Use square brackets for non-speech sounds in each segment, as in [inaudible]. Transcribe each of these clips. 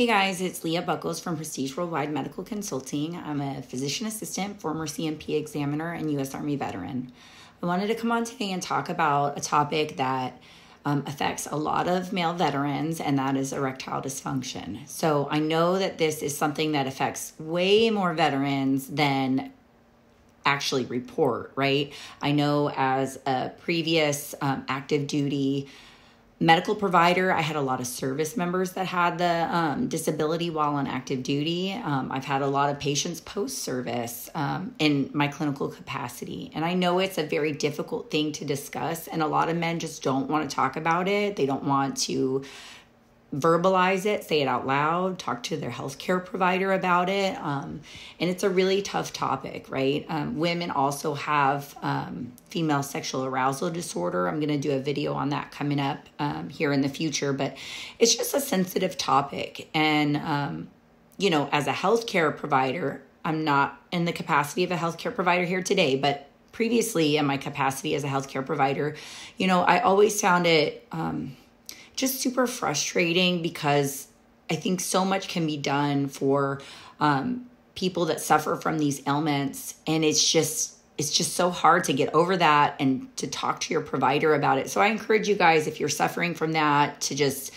Hey guys, it's Leah Bucholz from Prestige Worldwide Medical Consulting. I'm a physician assistant, former C&P examiner, and U.S. Army veteran. I wanted to come on today and talk about a topic that um, affects a lot of male veterans, and that is erectile dysfunction. So I know that this is something that affects way more veterans than actually report, right? I know as a previous um, active duty medical provider. I had a lot of service members that had the um, disability while on active duty. Um, I've had a lot of patients post service um, in my clinical capacity. And I know it's a very difficult thing to discuss, and a lot of men just don't want to talk about it. They don't want to verbalize it, say it out loud, talk to their healthcare provider about it. Um, and it's a really tough topic, right? Um, women also have um, female sexual arousal disorder. I'm going to do a video on that coming up um, here in the future, but it's just a sensitive topic. And, um, you know, as a healthcare provider, I'm not in the capacity of a healthcare provider here today, but previously in my capacity as a healthcare provider, you know, I always found it um, just super frustrating because I think so much can be done for um, people that suffer from these ailments, and it's just it's just so hard to get over that and to talk to your provider about it. So I encourage you guys if you're suffering from that to just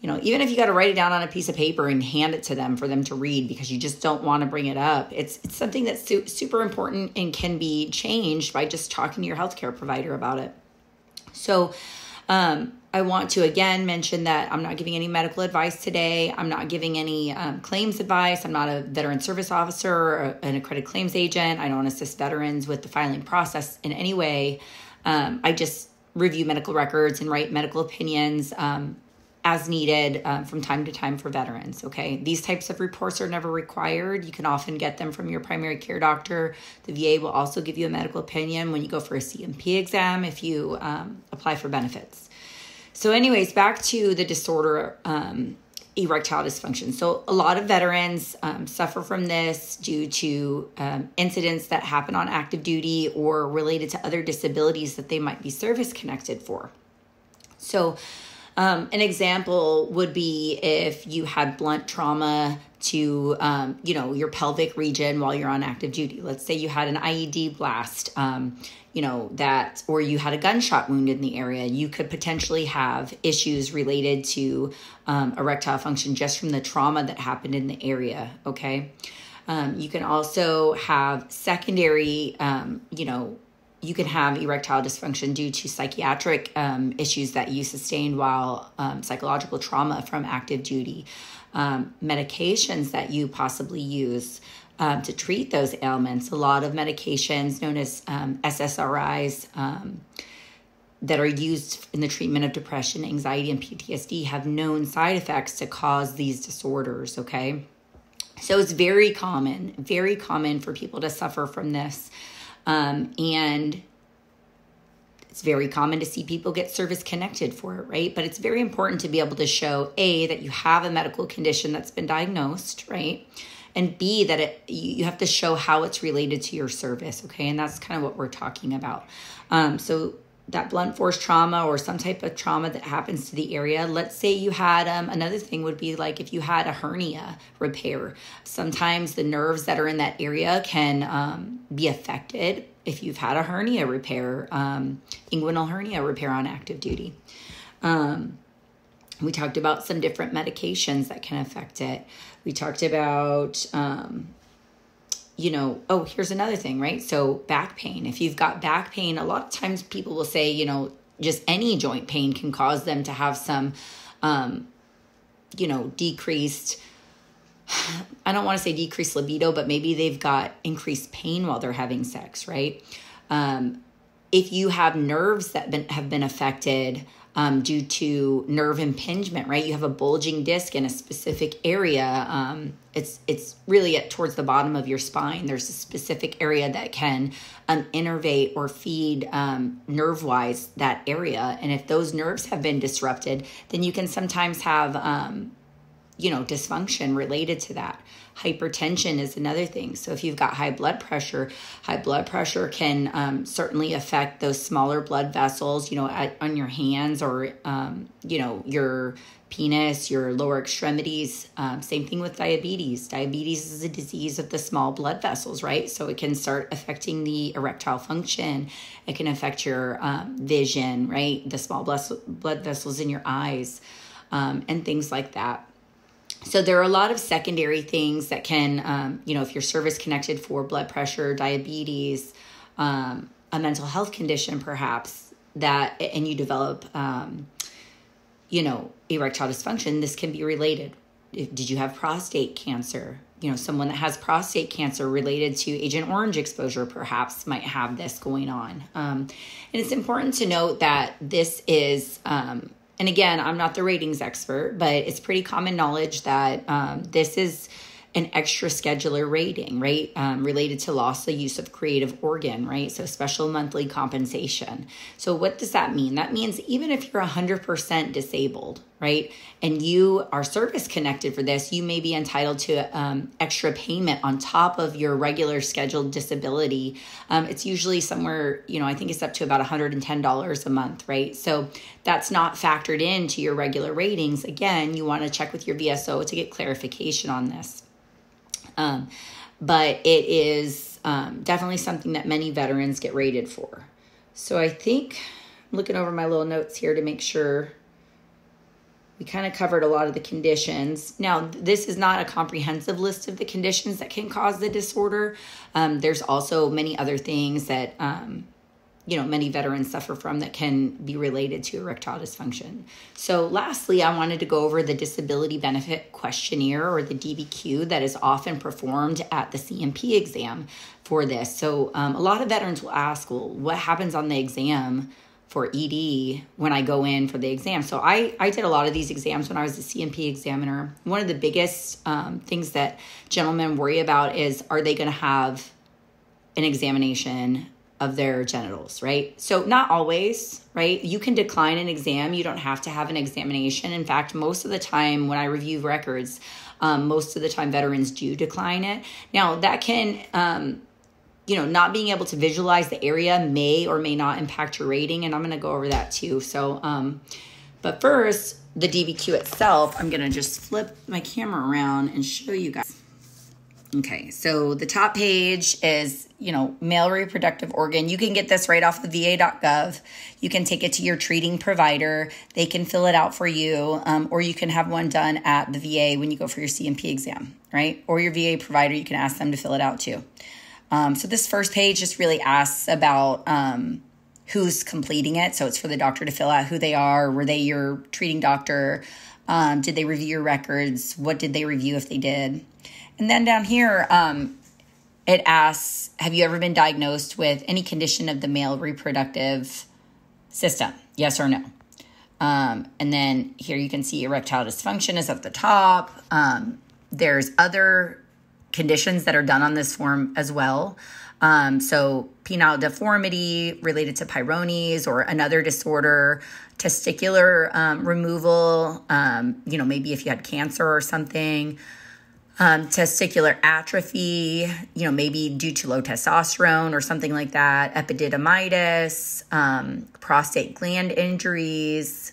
you know, even if you got to write it down on a piece of paper and hand it to them for them to read because you just don't want to bring it up. It's it's something that's su- super important and can be changed by just talking to your healthcare provider about it. So, um, I want to again mention that I'm not giving any medical advice today. I'm not giving any um, claims advice. I'm not a veteran service officer or an accredited claims agent. I don't assist veterans with the filing process in any way. Um, I just review medical records and write medical opinions um, as needed um, from time to time for veterans. Okay, these types of reports are never required. You can often get them from your primary care doctor. The VA will also give you a medical opinion when you go for a C&P exam if you um, apply for benefits. So, anyways, back to the disorder um, erectile dysfunction. So, a lot of veterans um, suffer from this due to um, incidents that happen on active duty or related to other disabilities that they might be service connected for. So, um, an example would be if you had blunt trauma to, um, you know, your pelvic region while you're on active duty. Let's say you had an IED blast, um, you know, that, or you had a gunshot wound in the area. You could potentially have issues related to um, erectile function just from the trauma that happened in the area. Okay. Um, you can also have secondary, um, you know, you can have erectile dysfunction due to psychiatric um, issues that you sustained while um, psychological trauma from active duty, um, medications that you possibly use um, to treat those ailments. A lot of medications known as um, SSRIs um, that are used in the treatment of depression, anxiety, and PTSD have known side effects to cause these disorders, okay? So it's very common, very common for people to suffer from this. Um, and it's very common to see people get service connected for it, right? But it's very important to be able to show A, that you have a medical condition that's been diagnosed, right? And B, that it you have to show how it's related to your service, okay? And that's kind of what we're talking about. Um, so that blunt force trauma or some type of trauma that happens to the area. Let's say you had um, another thing would be like if you had a hernia repair. Sometimes the nerves that are in that area can um, be affected if you've had a hernia repair, um, inguinal hernia repair on active duty. Um, we talked about some different medications that can affect it. We talked about um, you know, oh, here's another thing, right? So, back pain. If you've got back pain, a lot of times people will say, you know, just any joint pain can cause them to have some, um, you know, decreased. I don't want to say decreased libido, but maybe they've got increased pain while they're having sex, right? Um, if you have nerves that been, have been affected, um, due to nerve impingement, right? You have a bulging disc in a specific area. Um, it's it's really at towards the bottom of your spine. There's a specific area that can um, innervate or feed um, nerve wise that area, and if those nerves have been disrupted, then you can sometimes have um, you know, dysfunction related to that. Hypertension is another thing. So if you've got high blood pressure, high blood pressure can um, certainly affect those smaller blood vessels, you know, at, on your hands or, um, you know, your penis, your lower extremities. Um, same thing with diabetes. Diabetes is a disease of the small blood vessels, right? So it can start affecting the erectile function. It can affect your um, vision, right? The small blood vessels in your eyes, um, and things like that. So there are a lot of secondary things that can, um, you know, if you're service connected for blood pressure, diabetes, um, a mental health condition, perhaps that, and you develop um, you know, erectile dysfunction, this can be related. Did you have prostate cancer? You know, someone that has prostate cancer related to Agent Orange exposure perhaps might have this going on. Um, and it's important to note that this is, um, and again, I'm not the ratings expert, but it's pretty common knowledge that um, this is an extraschedular rating, right? Um, related to loss of use of creative organ, right? So special monthly compensation. So what does that mean? That means even if you're 100% disabled, right, and you are service connected for this, you may be entitled to um, extra payment on top of your regular scheduled disability. Um, it's usually somewhere, you know, I think it's up to about $110 a month, right? So that's not factored into your regular ratings. Again, you want to check with your VSO to get clarification on this. Um, but it is um, definitely something that many veterans get rated for. So I think I'm looking over my little notes here to make sure we kind of covered a lot of the conditions. Now, this is not a comprehensive list of the conditions that can cause the disorder. Um, there's also many other things that um, you know many veterans suffer from that can be related to erectile dysfunction. So lastly, I wanted to go over the disability benefit questionnaire or the DBQ that is often performed at the C&P exam for this. So um, a lot of veterans will ask, well, what happens on the exam for ED when I go in for the exam. So I, I did a lot of these exams when I was a C&P examiner. One of the biggest um, things that gentlemen worry about is are they going to have an examination of their genitals, right? So, not always, right? You can decline an exam. You don't have to have an examination. In fact, most of the time when I review records, um, most of the time veterans do decline it. Now, that can, um, you know, not being able to visualize the area may or may not impact your rating. And I'm going to go over that too. So, um, but first, the DBQ itself, I'm going to just flip my camera around and show you guys. Okay, so the top page is, you know, male reproductive organ. You can get this right off the va.gov. You can take it to your treating provider. They can fill it out for you, um, or you can have one done at the VA when you go for your C&P exam, right? Or your VA provider, you can ask them to fill it out too. Um, so this first page just really asks about um, who's completing it. So it's for the doctor to fill out who they are. Were they your treating doctor? Um, did they review your records? What did they review if they did? And then down here, um, it asks Have you ever been diagnosed with any condition of the male reproductive system? Yes or no? Um, and then here you can see erectile dysfunction is at the top. Um, there's other conditions that are done on this form as well. Um, so, penile deformity related to Peyronie's or another disorder, testicular um, removal, um, you know, maybe if you had cancer or something, um, testicular atrophy, you know, maybe due to low testosterone or something like that, epididymitis, um, prostate gland injuries,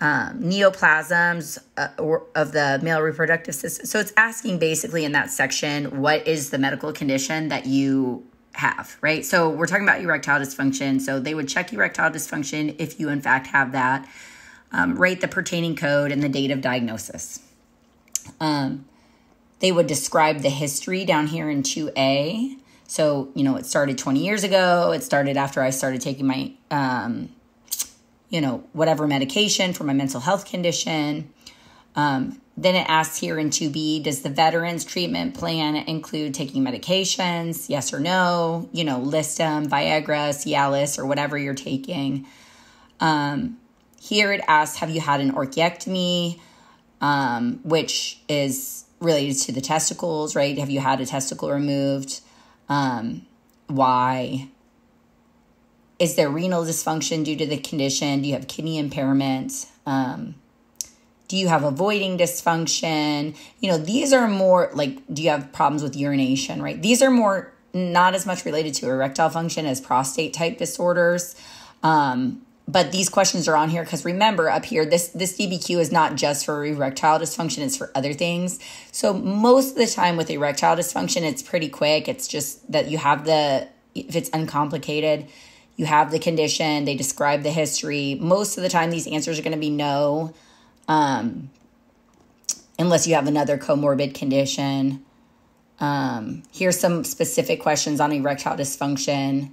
um, neoplasms uh, of the male reproductive system. So it's asking basically in that section, what is the medical condition that you have, right? So we're talking about erectile dysfunction. So they would check erectile dysfunction if you, in fact, have that, um, the pertaining code and the date of diagnosis. Um, they would describe the history down here in 2A. So, you know, it started 20 years ago. It started after I started taking my, um, you know, whatever medication for my mental health condition. Um, then it asks here in 2B Does the veterans treatment plan include taking medications? Yes or no? You know, list them Viagra, Cialis, or whatever you're taking. Um, here it asks Have you had an orchiectomy? Um, which is related to the testicles, right? Have you had a testicle removed? Um, why? Is there renal dysfunction due to the condition? Do you have kidney impairment? Um, do you have a voiding dysfunction? You know, these are more like, do you have problems with urination, right? These are more not as much related to erectile function as prostate type disorders. Um, but these questions are on here because remember up here this this dbq is not just for erectile dysfunction it's for other things so most of the time with erectile dysfunction it's pretty quick it's just that you have the if it's uncomplicated you have the condition they describe the history. Most of the time these answers are going to be no um, unless you have another comorbid condition. Um, here's some specific questions on erectile dysfunction.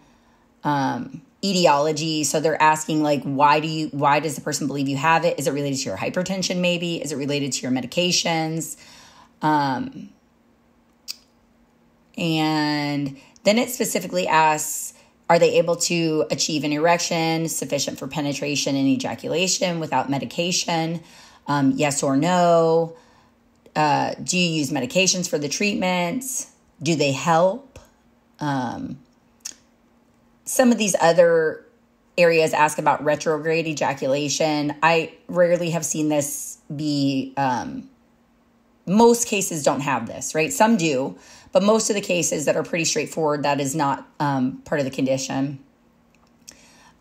Um, etiology so they're asking like why do you why does the person believe you have it? Is it related to your hypertension maybe? Is it related to your medications? Um, and then it specifically asks are they able to achieve an erection sufficient for penetration and ejaculation without medication? Um, yes or no? Uh, do you use medications for the treatments? Do they help? Um, some of these other areas ask about retrograde ejaculation. I rarely have seen this be, um, most cases don't have this, right? Some do, but most of the cases that are pretty straightforward, that is not um, part of the condition.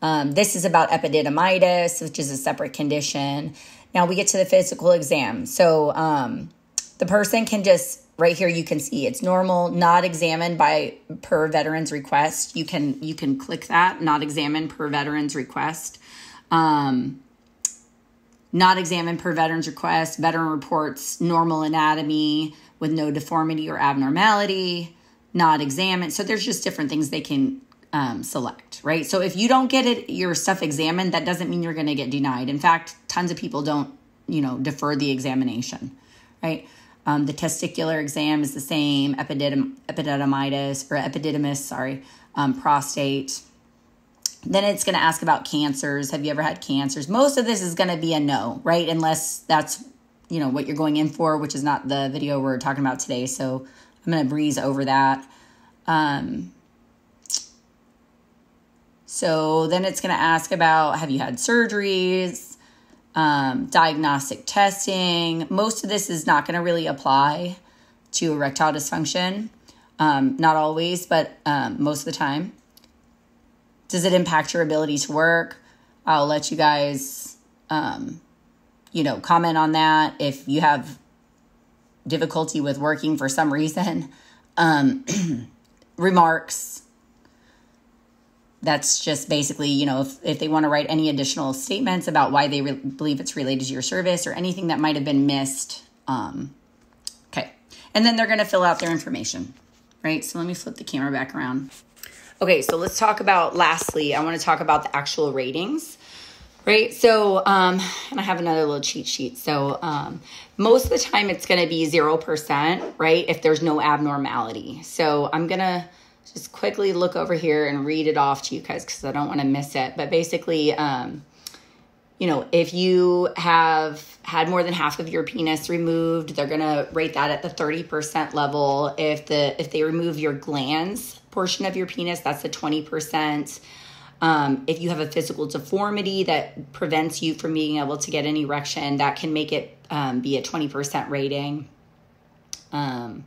Um, this is about epididymitis, which is a separate condition. Now we get to the physical exam. So um, the person can just right here you can see it's normal not examined by per veterans request you can you can click that not examined per veterans request um, not examined per veterans request veteran reports normal anatomy with no deformity or abnormality not examined so there's just different things they can um, select right? So if you don't get it your stuff examined that doesn't mean you're going to get denied. In fact tons of people don't you know defer the examination right? Um, the testicular exam is the same, epididym- epididymitis or epididymis, sorry, um, prostate. Then it's going to ask about cancers. Have you ever had cancers? Most of this is going to be a no, right? Unless that's you know what you're going in for, which is not the video we're talking about today. So I'm going to breeze over that. Um, so then it's going to ask about have you had surgeries? um, diagnostic testing. Most of this is not going to really apply to erectile dysfunction. Um, not always, but um, most of the time. Does it impact your ability to work? I'll let you guys, um, you know, comment on that if you have difficulty with working for some reason. Um, [clears throat] remarks that's just basically, you know, if, if they want to write any additional statements about why they re- believe it's related to your service or anything that might have been missed. Um, okay. And then they're going to fill out their information, right? So let me flip the camera back around. Okay, so let's talk about, lastly, I want to talk about the actual ratings right? So um and i have another little cheat sheet. So um most of the time it's to be 0% right if there's no abnormality. So i'm to just quickly look over here and read it off to you guys because I don't want to miss it. But basically, um, you know, if you have had more than half of your penis removed, they're gonna rate that at the 30% level. If the if they remove your glans portion of your penis, that's the 20%. Um, if you have a physical deformity that prevents you from being able to get an erection, that can make it um, be a 20% rating. Um,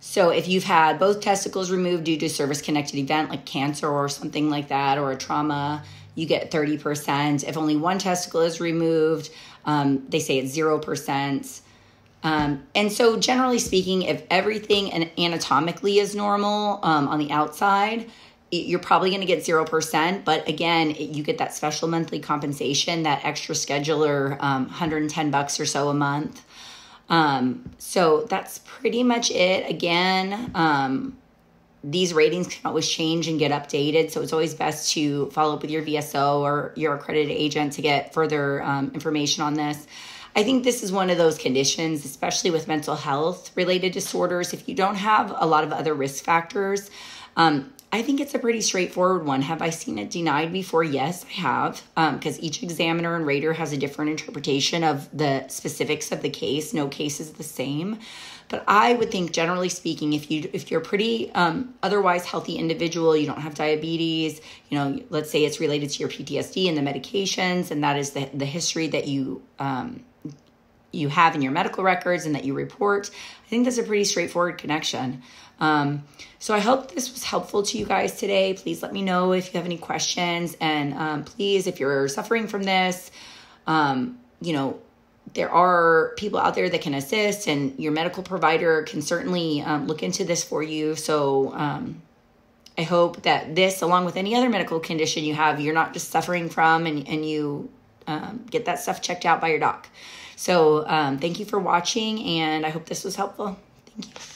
so if you've had both testicles removed due to service connected event like cancer or something like that or a trauma, you get 30%. If only one testicle is removed, um, they say it's 0%. Um, and so, generally speaking, if everything anatomically is normal um, on the outside, you're probably going to get 0%. But again, you get that special monthly compensation, that extraschedular, um, 110 bucks or so a month. Um, so that's pretty much it. Again, um, these ratings can always change and get updated. So it's always best to follow up with your VSO or your accredited agent to get further um, information on this. I think this is one of those conditions, especially with mental health related disorders. If you don't have a lot of other risk factors, um, I think it's a pretty straightforward one. Have I seen it denied before? Yes, I have, because um, each examiner and rater has a different interpretation of the specifics of the case. No case is the same, but I would think, generally speaking, if you if you're a pretty um, otherwise healthy individual, you don't have diabetes, you know, let's say it's related to your PTSD and the medications, and that is the the history that you um, you have in your medical records and that you report. I think that's a pretty straightforward connection. Um, so I hope this was helpful to you guys today. Please let me know if you have any questions. And um, please, if you're suffering from this, um, you know, there are people out there that can assist, and your medical provider can certainly um, look into this for you. So um, I hope that this, along with any other medical condition you have, you're not just suffering from and, and you um, get that stuff checked out by your doc. So thank you for watching, and I hope this was helpful. Thank you.